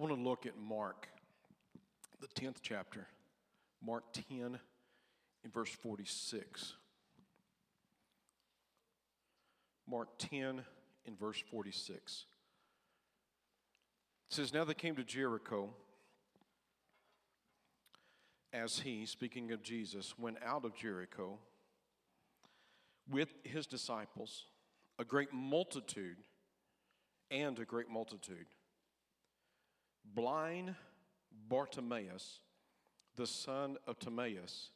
want to look at Mark, the 10th chapter, Mark 10 in verse 46. Mark 10 in verse 46. It says, Now they came to Jericho as he, speaking of Jesus, went out of Jericho with his disciples, a great multitude, and a great multitude. Blind Bartimaeus, the son of Timaeus,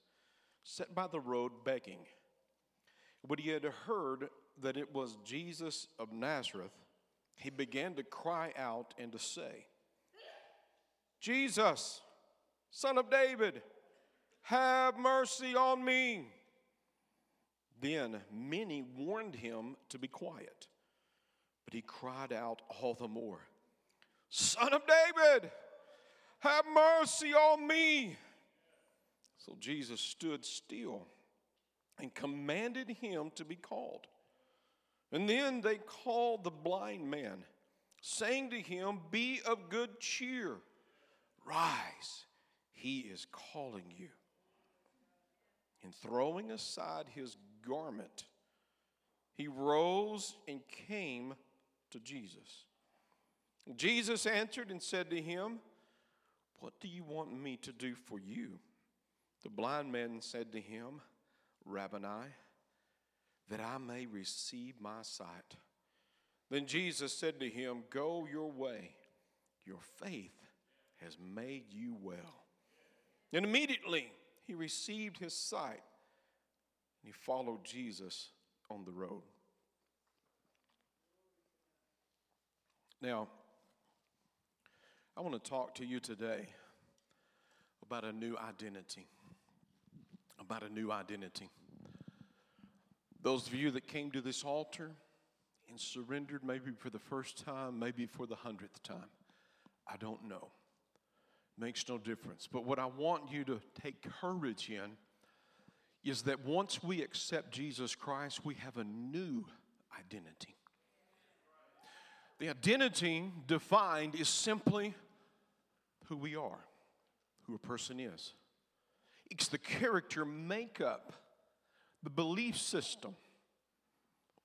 sat by the road begging. When he had heard that it was Jesus of Nazareth, he began to cry out and to say, Jesus, son of David, have mercy on me. Then many warned him to be quiet, but he cried out all the more, Son of David, have mercy on me. So Jesus stood still and commanded him to be called. And then they called the blind man, saying to him, Be of good cheer, rise, he is calling you. And throwing aside his garment, he rose and came to Jesus. Jesus answered and said to him, What do you want me to do for you? The blind man said to him, Rabboni, that I may receive my sight. Then Jesus said to him, Go your way, your faith has made you well. And immediately he received his sight and he followed Jesus on the road. Now, I want to talk to you today about a new identity. About a new identity. Those of you that came to this altar and surrendered, maybe for the first time, maybe for the hundredth time, I don't know. Makes no difference. But what I want you to take courage in is that once we accept Jesus Christ, we have a new identity. The identity defined is simply who we are, who a person is. It's the character makeup the belief system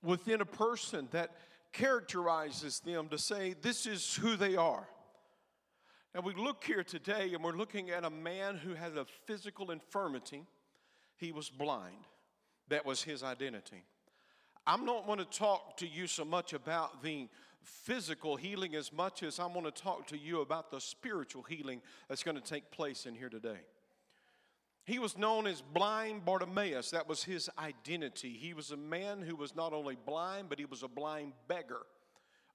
within a person that characterizes them to say, this is who they are. Now, we look here today and we're looking at a man who had a physical infirmity. He was blind, that was his identity. I'm not going to talk to you so much about the physical healing as much as I want to talk to you about the spiritual healing that's going to take place in here today. He was known as blind Bartimaeus. That was his identity. He was a man who was not only blind, but he was a blind beggar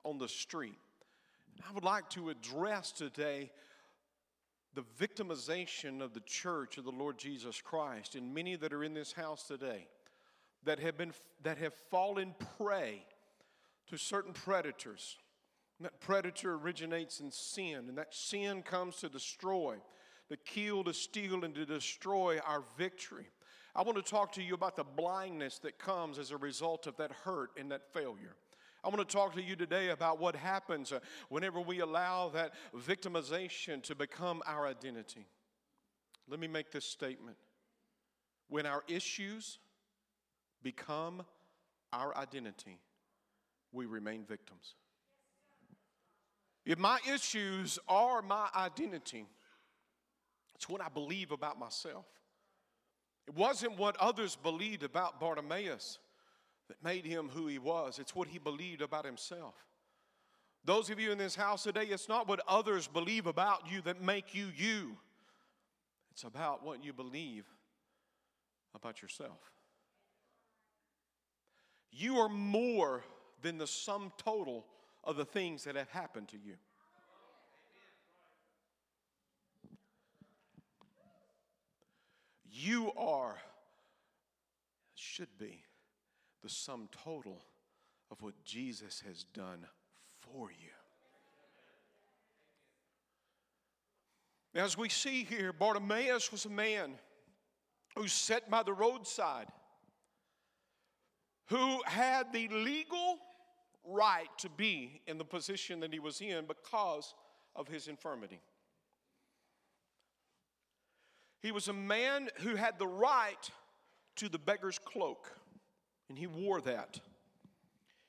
on the street. I would like to address today the victimization of the church of the Lord Jesus Christ and many that are in this house today that have been that have fallen prey to certain predators. And that predator originates in sin, and that sin comes to destroy to kill, to steal, and to destroy our victory. I want to talk to you about the blindness that comes as a result of that hurt and that failure. I want to talk to you today about what happens uh, whenever we allow that victimization to become our identity. Let me make this statement. When our issues become our identity, we remain victims. If my issues are my identity, it's what I believe about myself. It wasn't what others believed about Bartimaeus that made him who he was, it's what he believed about himself. Those of you in this house today, it's not what others believe about you that make you you. It's about what you believe about yourself. You are more than the sum total of the things that have happened to you. You are, should be, the sum total of what Jesus has done for you. As we see here, Bartimaeus was a man who sat by the roadside, who had the legal right to be in the position that he was in because of his infirmity. He was a man who had the right to the beggar's cloak, and he wore that.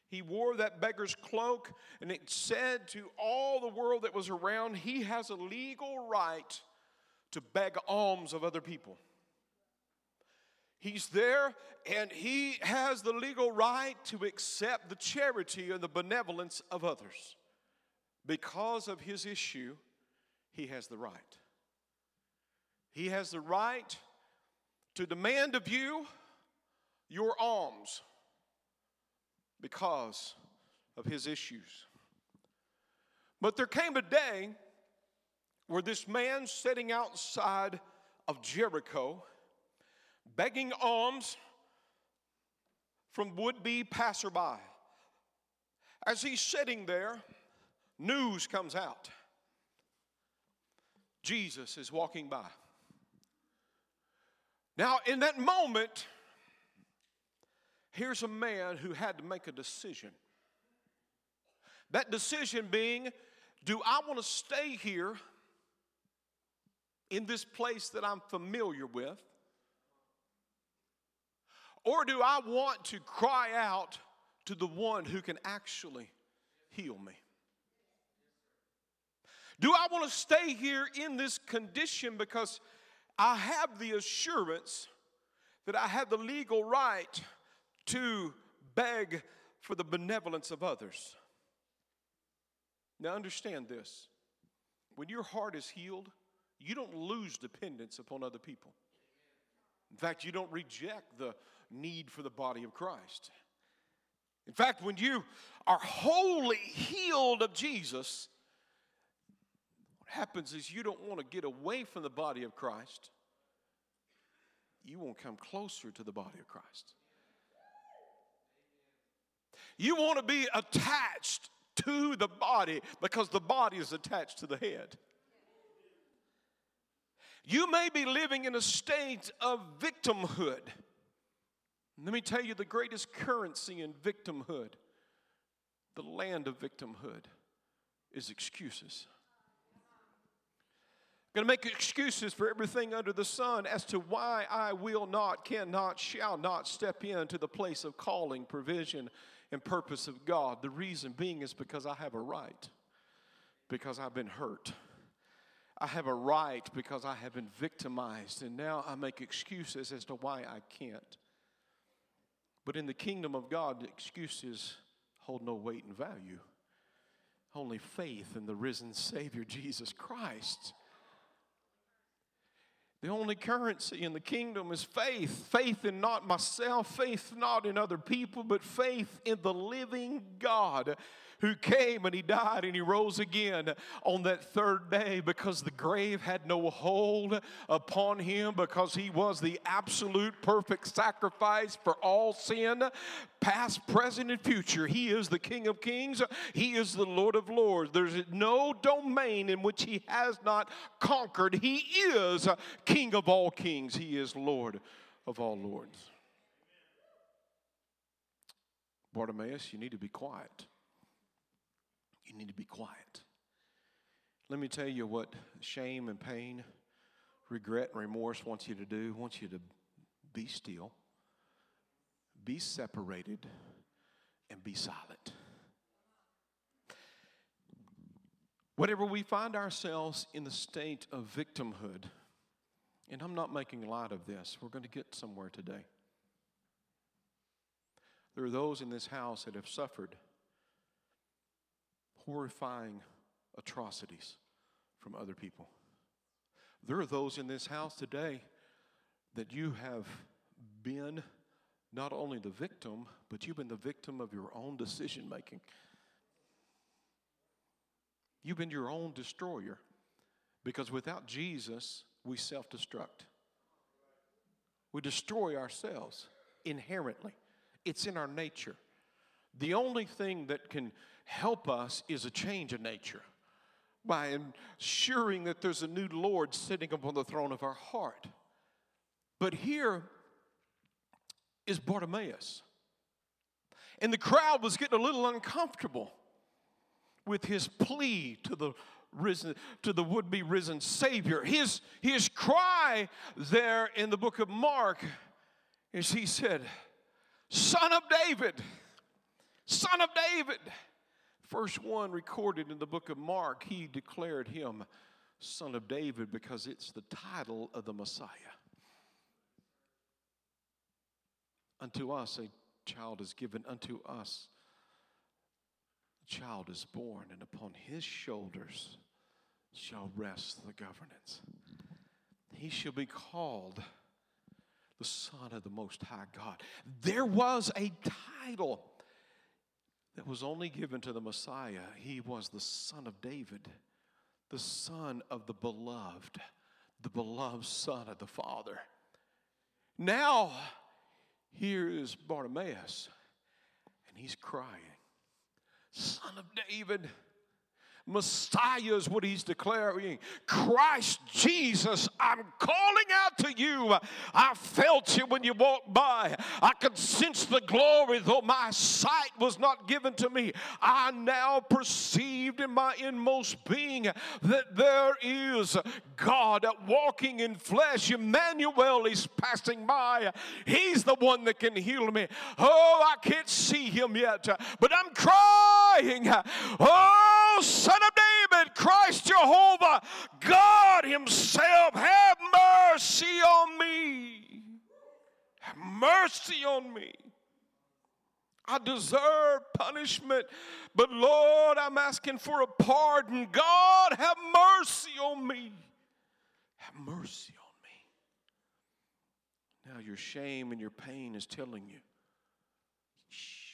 He wore that beggar's cloak, and it said to all the world that was around, he has a legal right to beg alms of other people. He's there and he has the legal right to accept the charity and the benevolence of others. Because of his issue, he has the right. He has the right to demand of you your alms because of his issues. But there came a day where this man sitting outside of Jericho begging alms from would be passerby. As he's sitting there, news comes out Jesus is walking by. Now, in that moment, here's a man who had to make a decision. That decision being do I want to stay here in this place that I'm familiar with? Or do I want to cry out to the one who can actually heal me? Do I want to stay here in this condition because I have the assurance that I have the legal right to beg for the benevolence of others? Now, understand this when your heart is healed, you don't lose dependence upon other people. In fact, you don't reject the need for the body of Christ. In fact, when you are wholly healed of Jesus, what happens is you don't want to get away from the body of Christ. You won't come closer to the body of Christ. You want to be attached to the body because the body is attached to the head. You may be living in a state of victimhood. Let me tell you the greatest currency in victimhood, the land of victimhood, is excuses. I'm going to make excuses for everything under the sun as to why I will not, cannot, shall not step into the place of calling, provision, and purpose of God. The reason being is because I have a right, because I've been hurt. I have a right because I have been victimized, and now I make excuses as to why I can't. But in the kingdom of God, excuses hold no weight and value. Only faith in the risen Savior Jesus Christ. The only currency in the kingdom is faith. Faith in not myself, faith not in other people, but faith in the living God who came and he died and he rose again on that third day because the grave had no hold upon him because he was the absolute perfect sacrifice for all sin, past, present, and future. He is the King of Kings, he is the Lord of Lords. There's no domain in which he has not conquered. He is King of all kings, he is Lord of all lords. Bartimaeus, you need to be quiet you need to be quiet. Let me tell you what shame and pain, regret and remorse wants you to do. Wants you to be still, be separated, and be silent. Whenever we find ourselves in the state of victimhood, and I'm not making light of this, we're going to get somewhere today. There are those in this house that have suffered horrifying atrocities from other people. There are those in this house today that you have been not only the victim, but you've been the victim of your own decision making. You've been your own destroyer because without Jesus, we self destruct. We destroy ourselves inherently, it's in our nature. The only thing that can help us is a change of nature by ensuring that there's a new Lord sitting upon the throne of our heart. But here is Bartimaeus. And the crowd was getting a little uncomfortable with his plea to the risen to the would-be risen Savior. His, his cry there in the book of Mark is he said, Son of David, Son of David. First one recorded in the book of Mark, he declared him Son of David because it's the title of the Messiah. Unto us a child is given, unto us a child is born, and upon his shoulders shall rest the governance. He shall be called the Son of the Most High God. There was a title that was only given to the Messiah. He was the Son of David, the Son of the Beloved, the beloved Son of the Father. Now, here is Bartimaeus, and he's crying, Son of David. Messiah is what he's declaring. Christ Jesus, I'm calling out to you. I felt you when you walked by. I could sense the glory, though my sight was not given to me. I now perceived in my inmost being that there is God walking in flesh. Emmanuel is passing by. He's the one that can heal me. Oh, I can't see him yet, but I'm crying. Oh, son of David, Christ Jehovah, God Himself, have mercy on me. Have mercy on me. I deserve punishment, but Lord, I'm asking for a pardon. God, have mercy on me. Have mercy on me. Now, your shame and your pain is telling you, shh.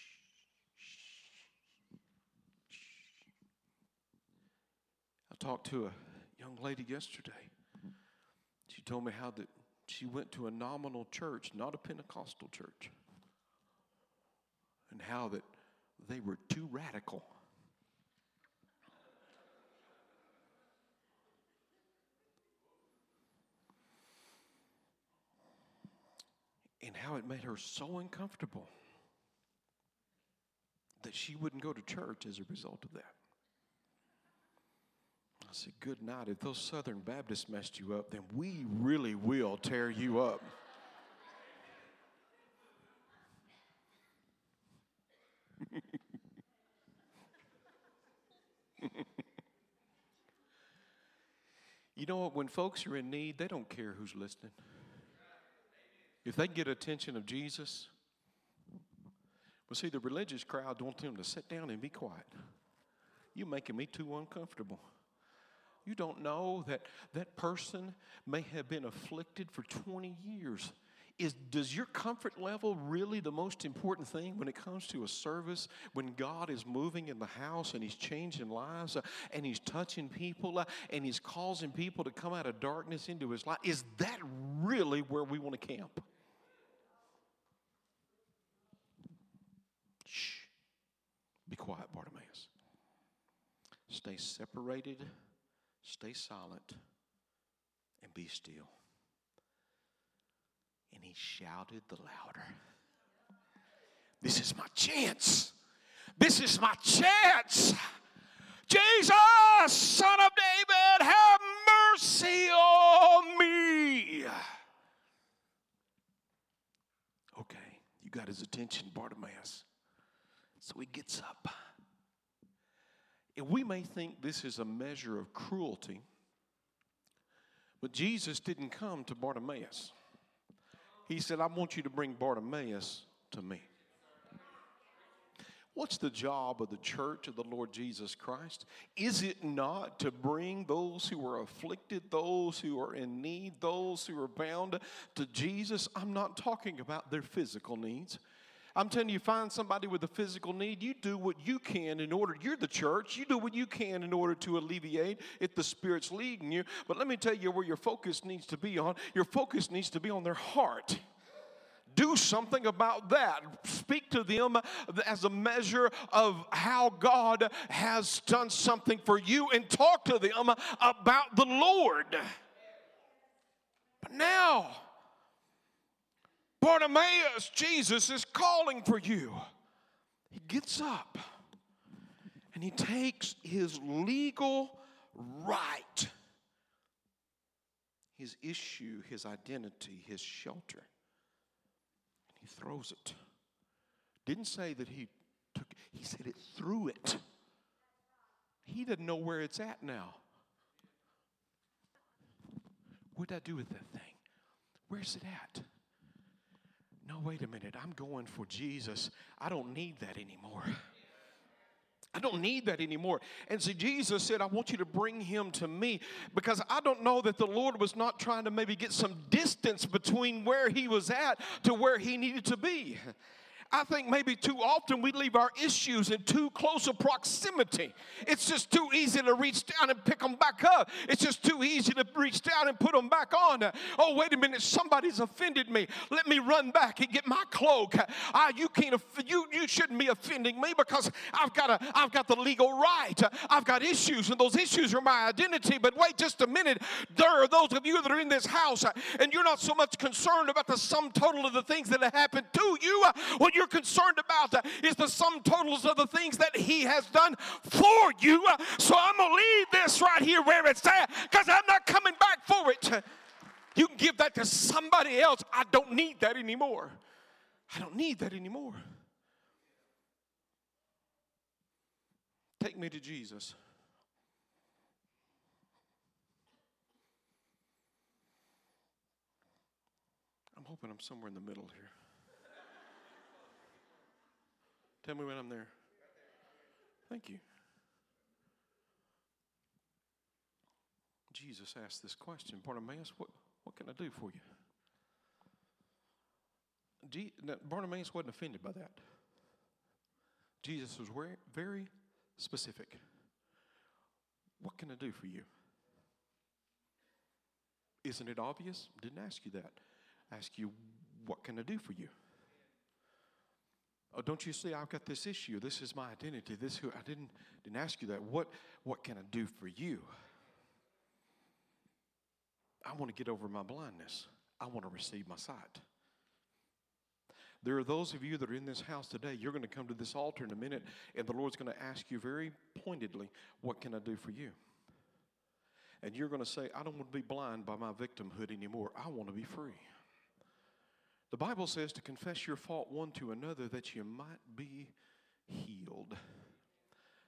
Talked to a young lady yesterday. She told me how that she went to a nominal church, not a Pentecostal church, and how that they were too radical. And how it made her so uncomfortable that she wouldn't go to church as a result of that. I said, Good night. If those Southern Baptists messed you up, then we really will tear you up. you know what? When folks are in need, they don't care who's listening. If they get attention of Jesus, well, see, the religious crowd want them to sit down and be quiet. You're making me too uncomfortable. You don't know that that person may have been afflicted for 20 years. Is, does your comfort level really the most important thing when it comes to a service when God is moving in the house and He's changing lives uh, and He's touching people uh, and He's causing people to come out of darkness into His light? Is that really where we want to camp? Shh. Be quiet, Bartimaeus. Stay separated Stay silent and be still. And he shouted the louder. This is my chance. This is my chance. Jesus, son of David, have mercy on me. Okay, you got his attention, Bartimaeus. So he gets up. We may think this is a measure of cruelty, but Jesus didn't come to Bartimaeus. He said, I want you to bring Bartimaeus to me. What's the job of the church of the Lord Jesus Christ? Is it not to bring those who are afflicted, those who are in need, those who are bound to Jesus? I'm not talking about their physical needs. I'm telling you, find somebody with a physical need. You do what you can in order, you're the church, you do what you can in order to alleviate if the Spirit's leading you. But let me tell you where your focus needs to be on. Your focus needs to be on their heart do something about that. Speak to them as a measure of how God has done something for you and talk to them about the Lord. But now, Bartimaeus, Jesus is calling for you. He gets up and he takes his legal right. His issue, his identity, his shelter. And he throws it. Didn't say that he took he said it threw it. He doesn't know where it's at now. What did I do with that thing? Where's it at? No, wait a minute. I'm going for Jesus. I don't need that anymore. I don't need that anymore. And so Jesus said, I want you to bring him to me because I don't know that the Lord was not trying to maybe get some distance between where he was at to where he needed to be. I think maybe too often we leave our issues in too close a proximity. It's just too easy to reach down and pick them back up. It's just too easy to reach down and put them back on. Oh, wait a minute, somebody's offended me. Let me run back and get my cloak. Ah, you can't. You you shouldn't be offending me because I've got a I've got the legal right. I've got issues, and those issues are my identity. But wait just a minute. There are those of you that are in this house, and you're not so much concerned about the sum total of the things that have happened to you. When you're you're concerned about uh, is the sum totals of the things that He has done for you. Uh, so I'm going to leave this right here where it's at because I'm not coming back for it. You can give that to somebody else. I don't need that anymore. I don't need that anymore. Take me to Jesus. I'm hoping I'm somewhere in the middle here. Tell me when I'm there. Thank you. Jesus asked this question Bartimaeus, what, what can I do for you? G- Bartimaeus wasn't offended by that. Jesus was very, very specific. What can I do for you? Isn't it obvious? Didn't ask you that. Ask you, what can I do for you? Oh, don't you see? I've got this issue. This is my identity. This who I didn't didn't ask you that. What what can I do for you? I want to get over my blindness. I want to receive my sight. There are those of you that are in this house today. You're going to come to this altar in a minute, and the Lord's going to ask you very pointedly, What can I do for you? And you're going to say, I don't want to be blind by my victimhood anymore. I want to be free. The Bible says to confess your fault one to another that you might be healed.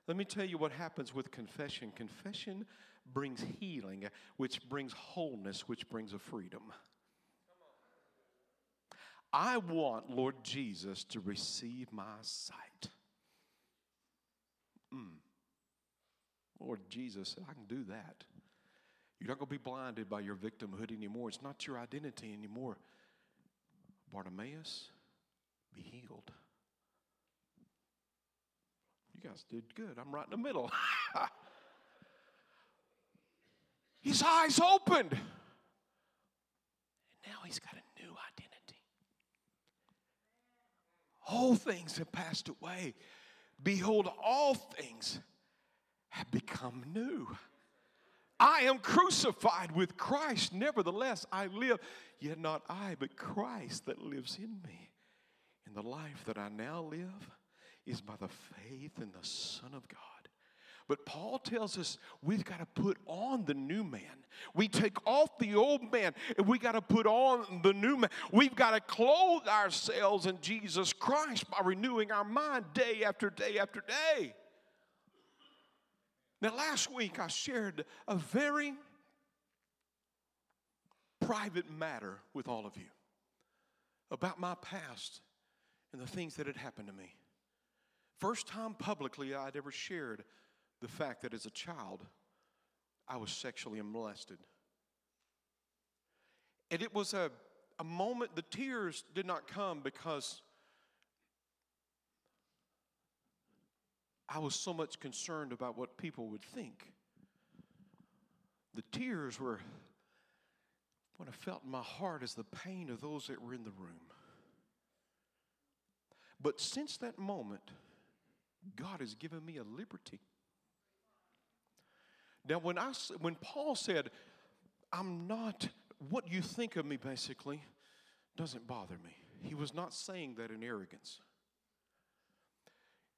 Let me tell you what happens with confession. Confession brings healing, which brings wholeness, which brings a freedom. I want, Lord Jesus, to receive my sight. Mm. Lord Jesus I can do that. You're not going to be blinded by your victimhood anymore. It's not your identity anymore. Bartimaeus, be healed. You guys did good. I'm right in the middle. His eyes opened. And now he's got a new identity. All things have passed away. Behold, all things have become new. I am crucified with Christ. Nevertheless, I live, yet not I, but Christ that lives in me. And the life that I now live is by the faith in the Son of God. But Paul tells us we've got to put on the new man. We take off the old man and we got to put on the new man. We've got to clothe ourselves in Jesus Christ by renewing our mind day after day after day. Now, last week I shared a very private matter with all of you about my past and the things that had happened to me. First time publicly I'd ever shared the fact that as a child I was sexually molested. And it was a, a moment, the tears did not come because I was so much concerned about what people would think. The tears were what I felt in my heart is the pain of those that were in the room. But since that moment, God has given me a liberty. Now, when, I, when Paul said, I'm not, what you think of me basically doesn't bother me, he was not saying that in arrogance.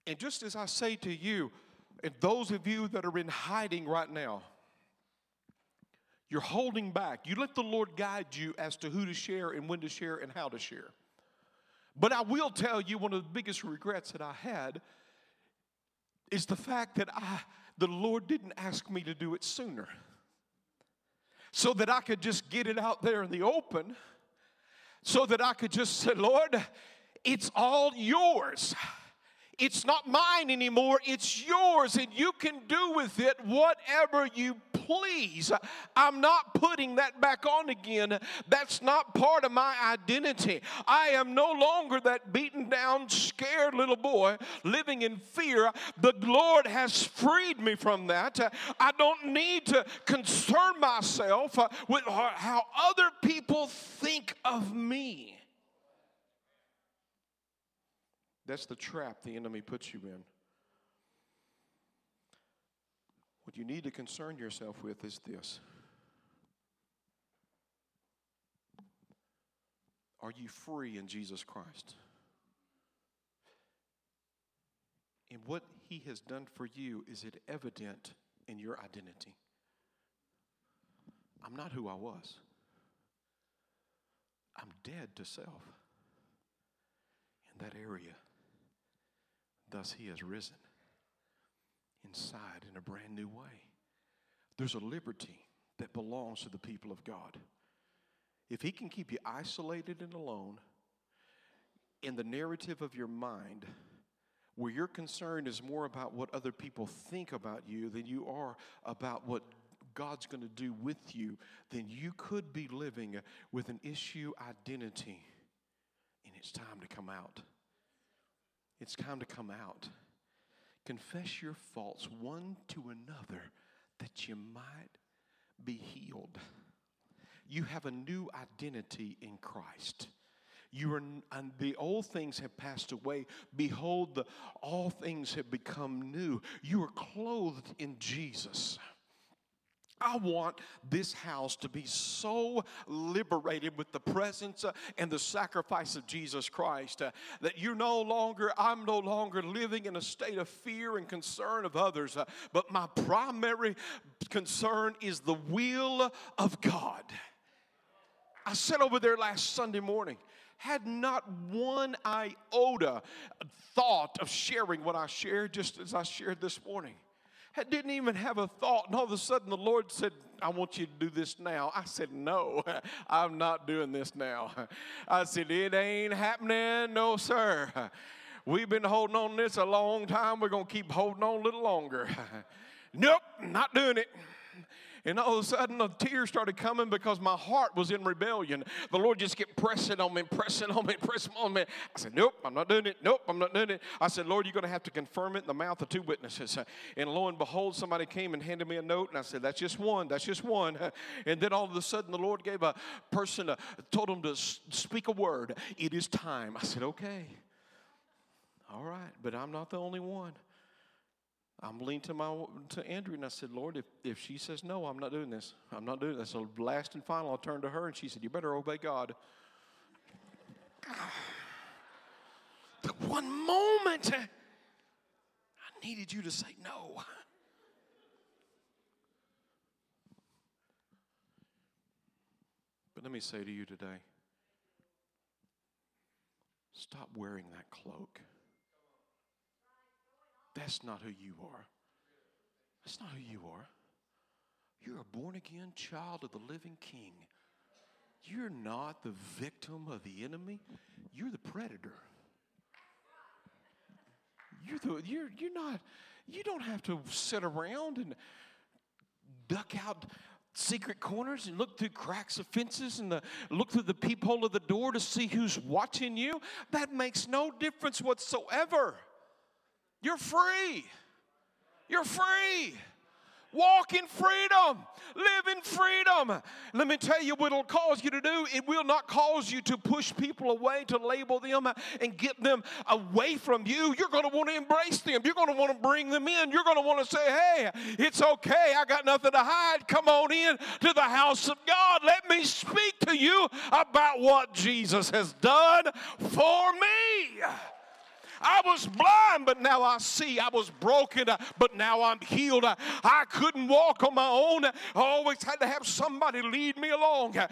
And just as I say to you, and those of you that are in hiding right now, You're holding back. You let the Lord guide you as to who to share and when to share and how to share. But I will tell you one of the biggest regrets that I had is the fact that I the Lord didn't ask me to do it sooner. So that I could just get it out there in the open. So that I could just say, Lord, it's all yours. It's not mine anymore, it's yours, and you can do with it whatever you please. I'm not putting that back on again. That's not part of my identity. I am no longer that beaten down, scared little boy living in fear. The Lord has freed me from that. I don't need to concern myself with how other people think of me. That's the trap the enemy puts you in. What you need to concern yourself with is this Are you free in Jesus Christ? And what he has done for you, is it evident in your identity? I'm not who I was. I'm dead to self in that area. Thus, he has risen inside in a brand new way. There's a liberty that belongs to the people of God. If he can keep you isolated and alone in the narrative of your mind, where your concern is more about what other people think about you than you are about what God's going to do with you, then you could be living with an issue identity, and it's time to come out. It's time to come out. Confess your faults one to another that you might be healed. You have a new identity in Christ. You are, and the old things have passed away. Behold, the, all things have become new. You are clothed in Jesus. I want this house to be so liberated with the presence uh, and the sacrifice of Jesus Christ uh, that you're no longer, I'm no longer living in a state of fear and concern of others, uh, but my primary concern is the will of God. I sat over there last Sunday morning had not one iota thought of sharing what I shared just as I shared this morning. I didn't even have a thought. And all of a sudden, the Lord said, I want you to do this now. I said, No, I'm not doing this now. I said, It ain't happening. No, sir. We've been holding on this a long time. We're going to keep holding on a little longer. nope, not doing it. And all of a sudden, the tears started coming because my heart was in rebellion. The Lord just kept pressing on me, pressing on me, pressing on me. I said, Nope, I'm not doing it. Nope, I'm not doing it. I said, Lord, you're going to have to confirm it in the mouth of two witnesses. And lo and behold, somebody came and handed me a note, and I said, That's just one. That's just one. And then all of a sudden, the Lord gave a person, a, told him to speak a word. It is time. I said, Okay. All right, but I'm not the only one. I'm leaning to my to Andrew and I said, Lord, if, if she says no, I'm not doing this. I'm not doing this. So last and final, I'll turn to her and she said, You better obey God. the one moment I needed you to say no. But let me say to you today stop wearing that cloak. That's not who you are. That's not who you are. You're a born again child of the living king. You're not the victim of the enemy, you're the predator. You're, the, you're, you're not, you don't have to sit around and duck out secret corners and look through cracks of fences and the, look through the peephole of the door to see who's watching you. That makes no difference whatsoever. You're free. You're free. Walk in freedom. Live in freedom. Let me tell you what it'll cause you to do. It will not cause you to push people away, to label them and get them away from you. You're going to want to embrace them. You're going to want to bring them in. You're going to want to say, hey, it's okay. I got nothing to hide. Come on in to the house of God. Let me speak to you about what Jesus has done for me. I was blind, but now I see. I was broken, uh, but now I'm healed. Uh, I couldn't walk on my own. I always had to have somebody lead me along. Uh,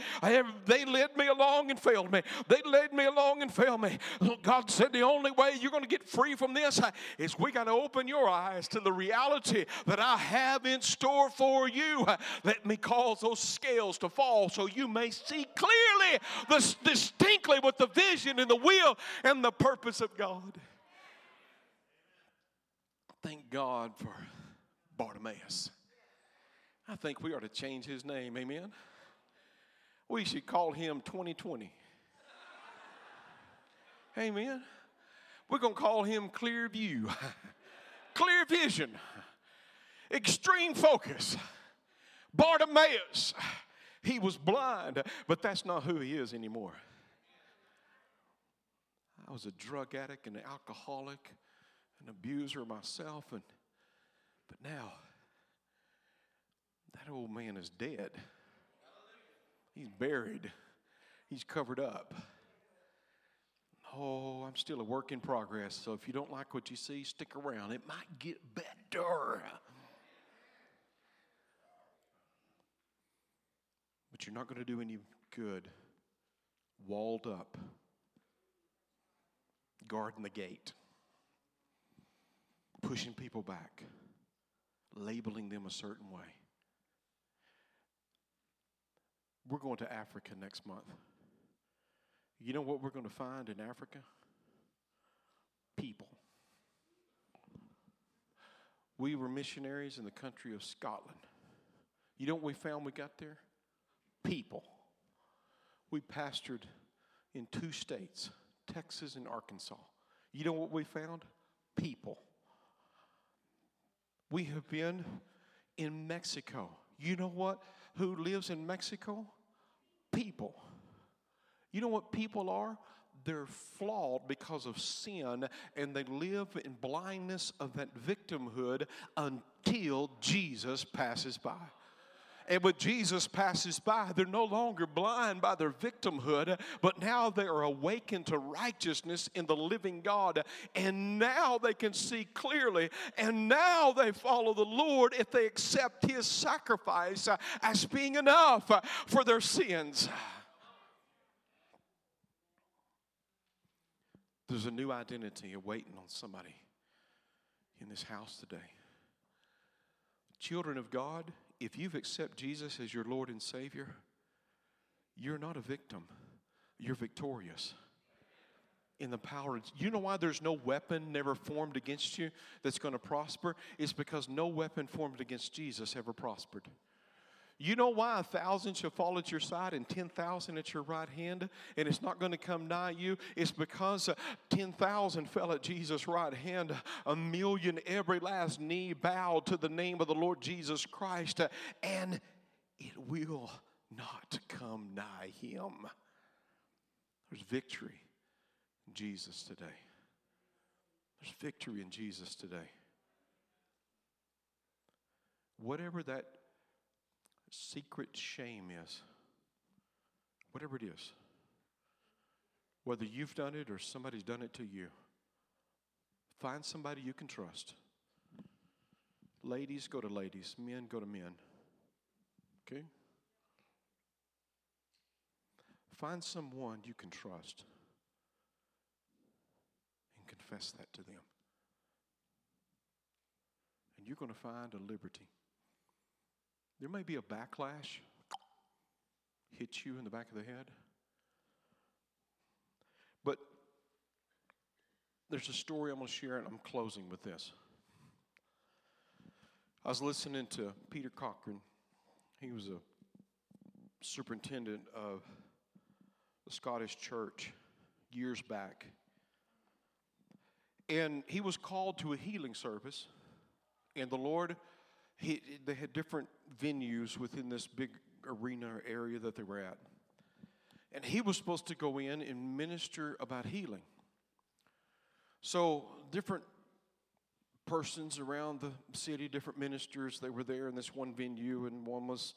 they led me along and failed me. They led me along and failed me. God said the only way you're going to get free from this is we got to open your eyes to the reality that I have in store for you. Let me cause those scales to fall so you may see clearly, distinctly, with the vision and the will and the purpose of God. Thank God for Bartimaeus. I think we ought to change his name, amen? We should call him 2020. Amen. We're going to call him Clear View, Clear Vision, Extreme Focus. Bartimaeus, he was blind, but that's not who he is anymore. I was a drug addict and an alcoholic, an abuser myself, and but now that old man is dead. He's buried. He's covered up. Oh, I'm still a work in progress. So if you don't like what you see, stick around. It might get better. But you're not going to do any good walled up, guarding the gate, pushing people back, labeling them a certain way. We're going to Africa next month. You know what we're going to find in Africa? People. We were missionaries in the country of Scotland. You know what we found we got there? People. We pastored in two states, Texas and Arkansas. You know what we found? People. We have been in Mexico. You know what? Who lives in Mexico? People. You know what people are? They're flawed because of sin and they live in blindness of that victimhood until Jesus passes by. And when Jesus passes by, they're no longer blind by their victimhood, but now they are awakened to righteousness in the living God. And now they can see clearly. And now they follow the Lord if they accept His sacrifice as being enough for their sins. There's a new identity awaiting on somebody in this house today. Children of God, if you've accepted Jesus as your Lord and Savior, you're not a victim, you're victorious. In the power, you know why there's no weapon never formed against you that's going to prosper? It's because no weapon formed against Jesus ever prospered. You know why a thousand shall fall at your side and 10,000 at your right hand, and it's not going to come nigh you? It's because uh, 10,000 fell at Jesus' right hand, a million, every last knee bowed to the name of the Lord Jesus Christ, uh, and it will not come nigh him. There's victory in Jesus today. There's victory in Jesus today. Whatever that secret shame is. Whatever it is. Whether you've done it or somebody's done it to you. Find somebody you can trust. Ladies, go to ladies. Men, go to men. Okay? Find someone you can trust and confess that to them. And you're going to find a liberty. There may be a backlash, hit you in the back of the head. But there's a story I'm going to share, and I'm closing with this. I was listening to Peter Cochran. He was a superintendent of the Scottish church years back. And he was called to a healing service, and the Lord he, they had different venues within this big arena area that they were at. And he was supposed to go in and minister about healing. So, different persons around the city, different ministers, they were there in this one venue, and one was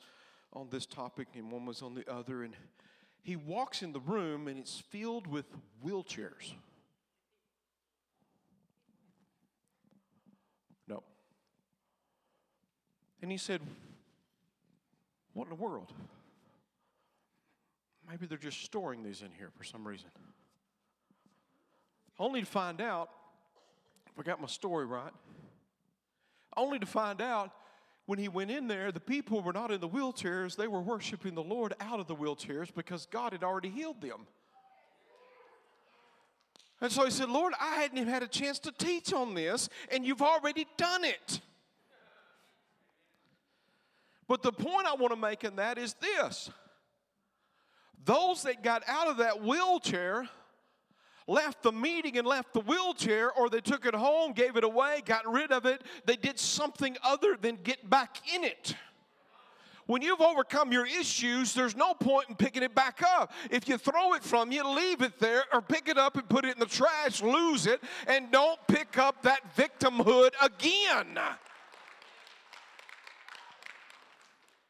on this topic and one was on the other. And he walks in the room, and it's filled with wheelchairs. No. And he said, what in the world? Maybe they're just storing these in here for some reason. Only to find out, if I got my story right, only to find out when he went in there, the people were not in the wheelchairs, they were worshiping the Lord out of the wheelchairs because God had already healed them. And so he said, Lord, I hadn't even had a chance to teach on this, and you've already done it. But the point I want to make in that is this those that got out of that wheelchair left the meeting and left the wheelchair, or they took it home, gave it away, got rid of it. They did something other than get back in it. When you've overcome your issues, there's no point in picking it back up. If you throw it from you, leave it there, or pick it up and put it in the trash, lose it, and don't pick up that victimhood again.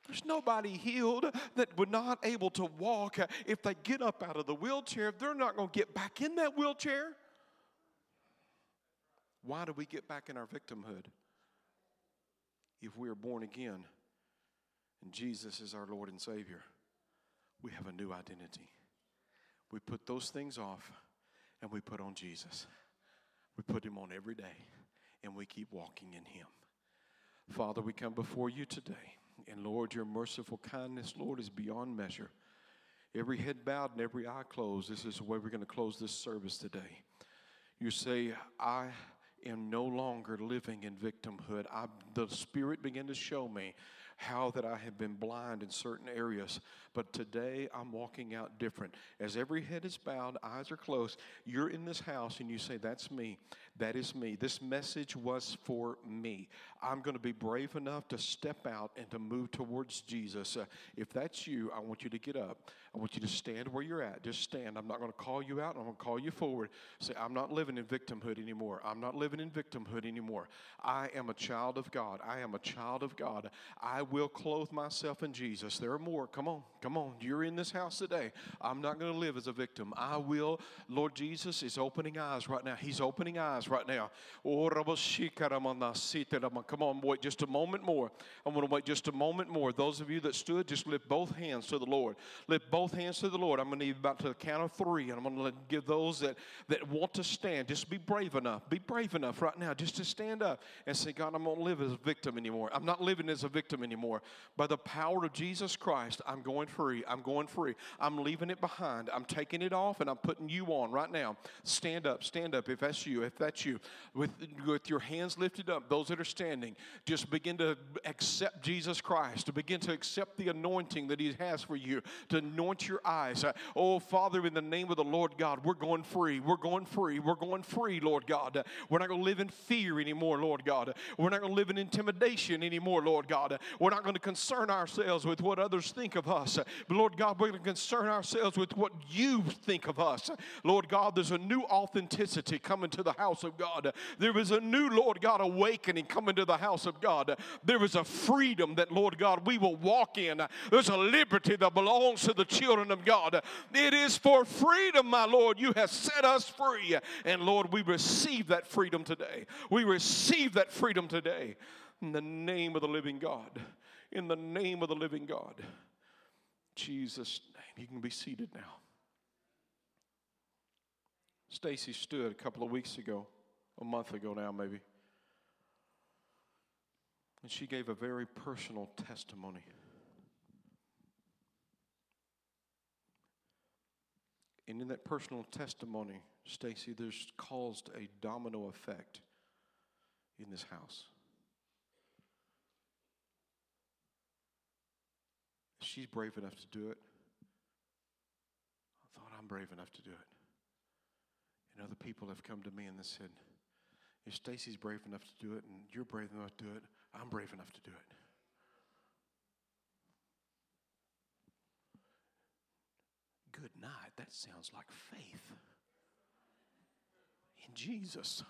There's nobody healed that would not able to walk. If they get up out of the wheelchair, they're not going to get back in that wheelchair. Why do we get back in our victimhood? If we are born again and Jesus is our Lord and Savior, we have a new identity. We put those things off and we put on Jesus. We put Him on every day and we keep walking in Him. Father, we come before you today. And Lord, your merciful kindness, Lord, is beyond measure. Every head bowed and every eye closed. This is the way we're going to close this service today. You say, I am no longer living in victimhood. I, the Spirit began to show me how that I have been blind in certain areas, but today I'm walking out different. As every head is bowed, eyes are closed, you're in this house and you say, That's me. That is me. This message was for me. I'm going to be brave enough to step out and to move towards Jesus. Uh, if that's you, I want you to get up. I want you to stand where you're at. Just stand. I'm not going to call you out. I'm going to call you forward. Say, I'm not living in victimhood anymore. I'm not living in victimhood anymore. I am a child of God. I am a child of God. I will clothe myself in Jesus. There are more. Come on. Come on. You're in this house today. I'm not going to live as a victim. I will. Lord Jesus is opening eyes right now. He's opening eyes right now. Oh, Come on, wait just a moment more. I'm going to wait just a moment more. Those of you that stood, just lift both hands to the Lord. Lift both hands to the Lord. I'm going to need about to the count of three, and I'm going to give those that, that want to stand, just be brave enough. Be brave enough right now just to stand up and say, God, I'm going to live as a victim anymore. I'm not living as a victim anymore. By the power of Jesus Christ, I'm going free. I'm going free. I'm leaving it behind. I'm taking it off, and I'm putting you on right now. Stand up, stand up if that's you. If that's you, with, with your hands lifted up, those that are standing, just begin to accept Jesus Christ, to begin to accept the anointing that He has for you, to anoint your eyes. Uh, oh, Father, in the name of the Lord God, we're going free. We're going free. We're going free, Lord God. Uh, we're not going to live in fear anymore, Lord God. Uh, we're not going to live in intimidation anymore, Lord God. We're not going to concern ourselves with what others think of us. But, Lord God, we're going to concern ourselves with what you think of us. Lord God, there's a new authenticity coming to the house of God. There is a new, Lord God, awakening coming to the house of God. There is a freedom that, Lord God, we will walk in. There's a liberty that belongs to the children of God. It is for freedom, my Lord. You have set us free. And Lord, we receive that freedom today. We receive that freedom today in the name of the living God. In the name of the living God. Jesus' name. You can be seated now. Stacy stood a couple of weeks ago, a month ago now, maybe. And she gave a very personal testimony. And in that personal testimony, Stacy, there's caused a domino effect in this house. She's brave enough to do it. I thought I'm brave enough to do it. And other people have come to me and they said, if Stacy's brave enough to do it and you're brave enough to do it, I'm brave enough to do it. Good night. That sounds like faith in Jesus.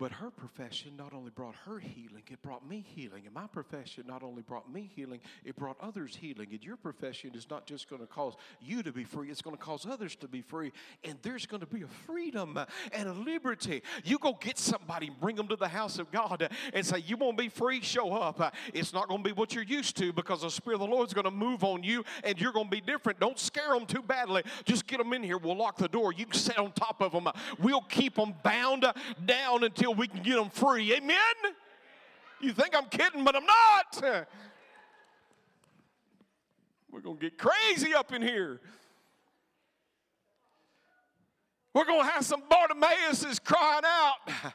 But her profession not only brought her healing, it brought me healing. And my profession not only brought me healing, it brought others healing. And your profession is not just going to cause you to be free, it's going to cause others to be free. And there's going to be a freedom and a liberty. You go get somebody, bring them to the house of God, and say, You want to be free? Show up. It's not going to be what you're used to because the Spirit of the Lord is going to move on you and you're going to be different. Don't scare them too badly. Just get them in here. We'll lock the door. You can sit on top of them. We'll keep them bound down until until we can get them free. Amen? You think I'm kidding, but I'm not. We're going to get crazy up in here. We're going to have some Bartimaeus is crying out.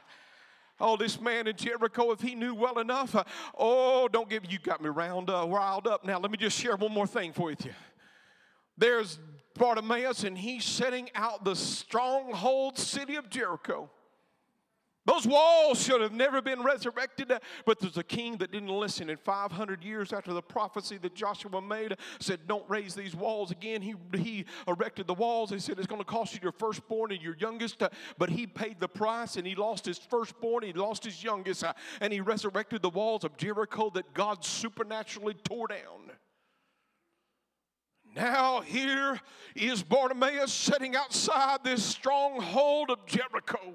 Oh, this man in Jericho, if he knew well enough, uh, oh, don't give you got me round uh, riled up. Now, let me just share one more thing for you. There's Bartimaeus, and he's setting out the stronghold city of Jericho. Those walls should have never been resurrected, but there's a king that didn't listen. And 500 years after the prophecy that Joshua made said, Don't raise these walls again, he, he erected the walls. He said, It's going to cost you your firstborn and your youngest. But he paid the price and he lost his firstborn, he lost his youngest, and he resurrected the walls of Jericho that God supernaturally tore down. Now, here is Bartimaeus sitting outside this stronghold of Jericho.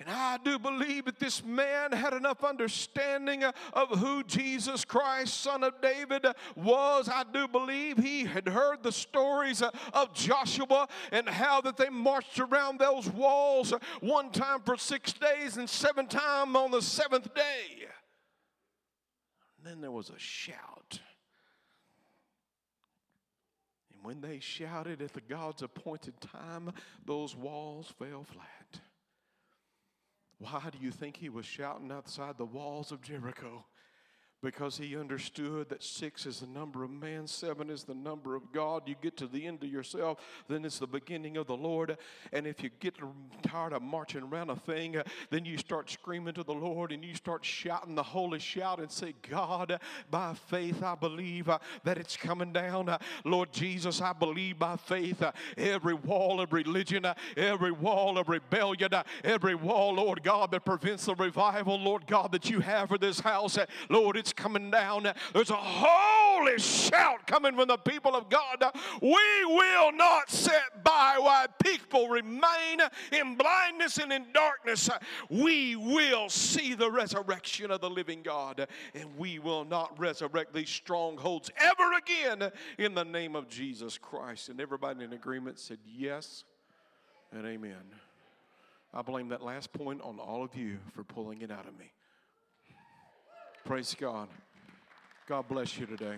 And I do believe that this man had enough understanding of who Jesus Christ, son of David, was. I do believe he had heard the stories of Joshua and how that they marched around those walls one time for six days and seven times on the seventh day. And then there was a shout. And when they shouted at the God's appointed time, those walls fell flat. Why do you think he was shouting outside the walls of Jericho? Because he understood that six is the number of man, seven is the number of God. You get to the end of yourself, then it's the beginning of the Lord. And if you get tired of marching around a thing, uh, then you start screaming to the Lord and you start shouting the holy shout and say, God, by faith, I believe uh, that it's coming down. Uh, Lord Jesus, I believe by faith every wall of religion, every wall of rebellion, every wall, Lord God, that prevents the revival, Lord God, that you have for this house, Lord, it's coming down. There's a holy shout coming from the people of God. We will not sit by while people remain in blindness and in darkness. We will see the resurrection of the living God, and we will not resurrect these strongholds ever again in the name of Jesus Christ. And everybody in agreement said yes and amen. I blame that last point on all of you for pulling it out of me. Praise God. God bless you today.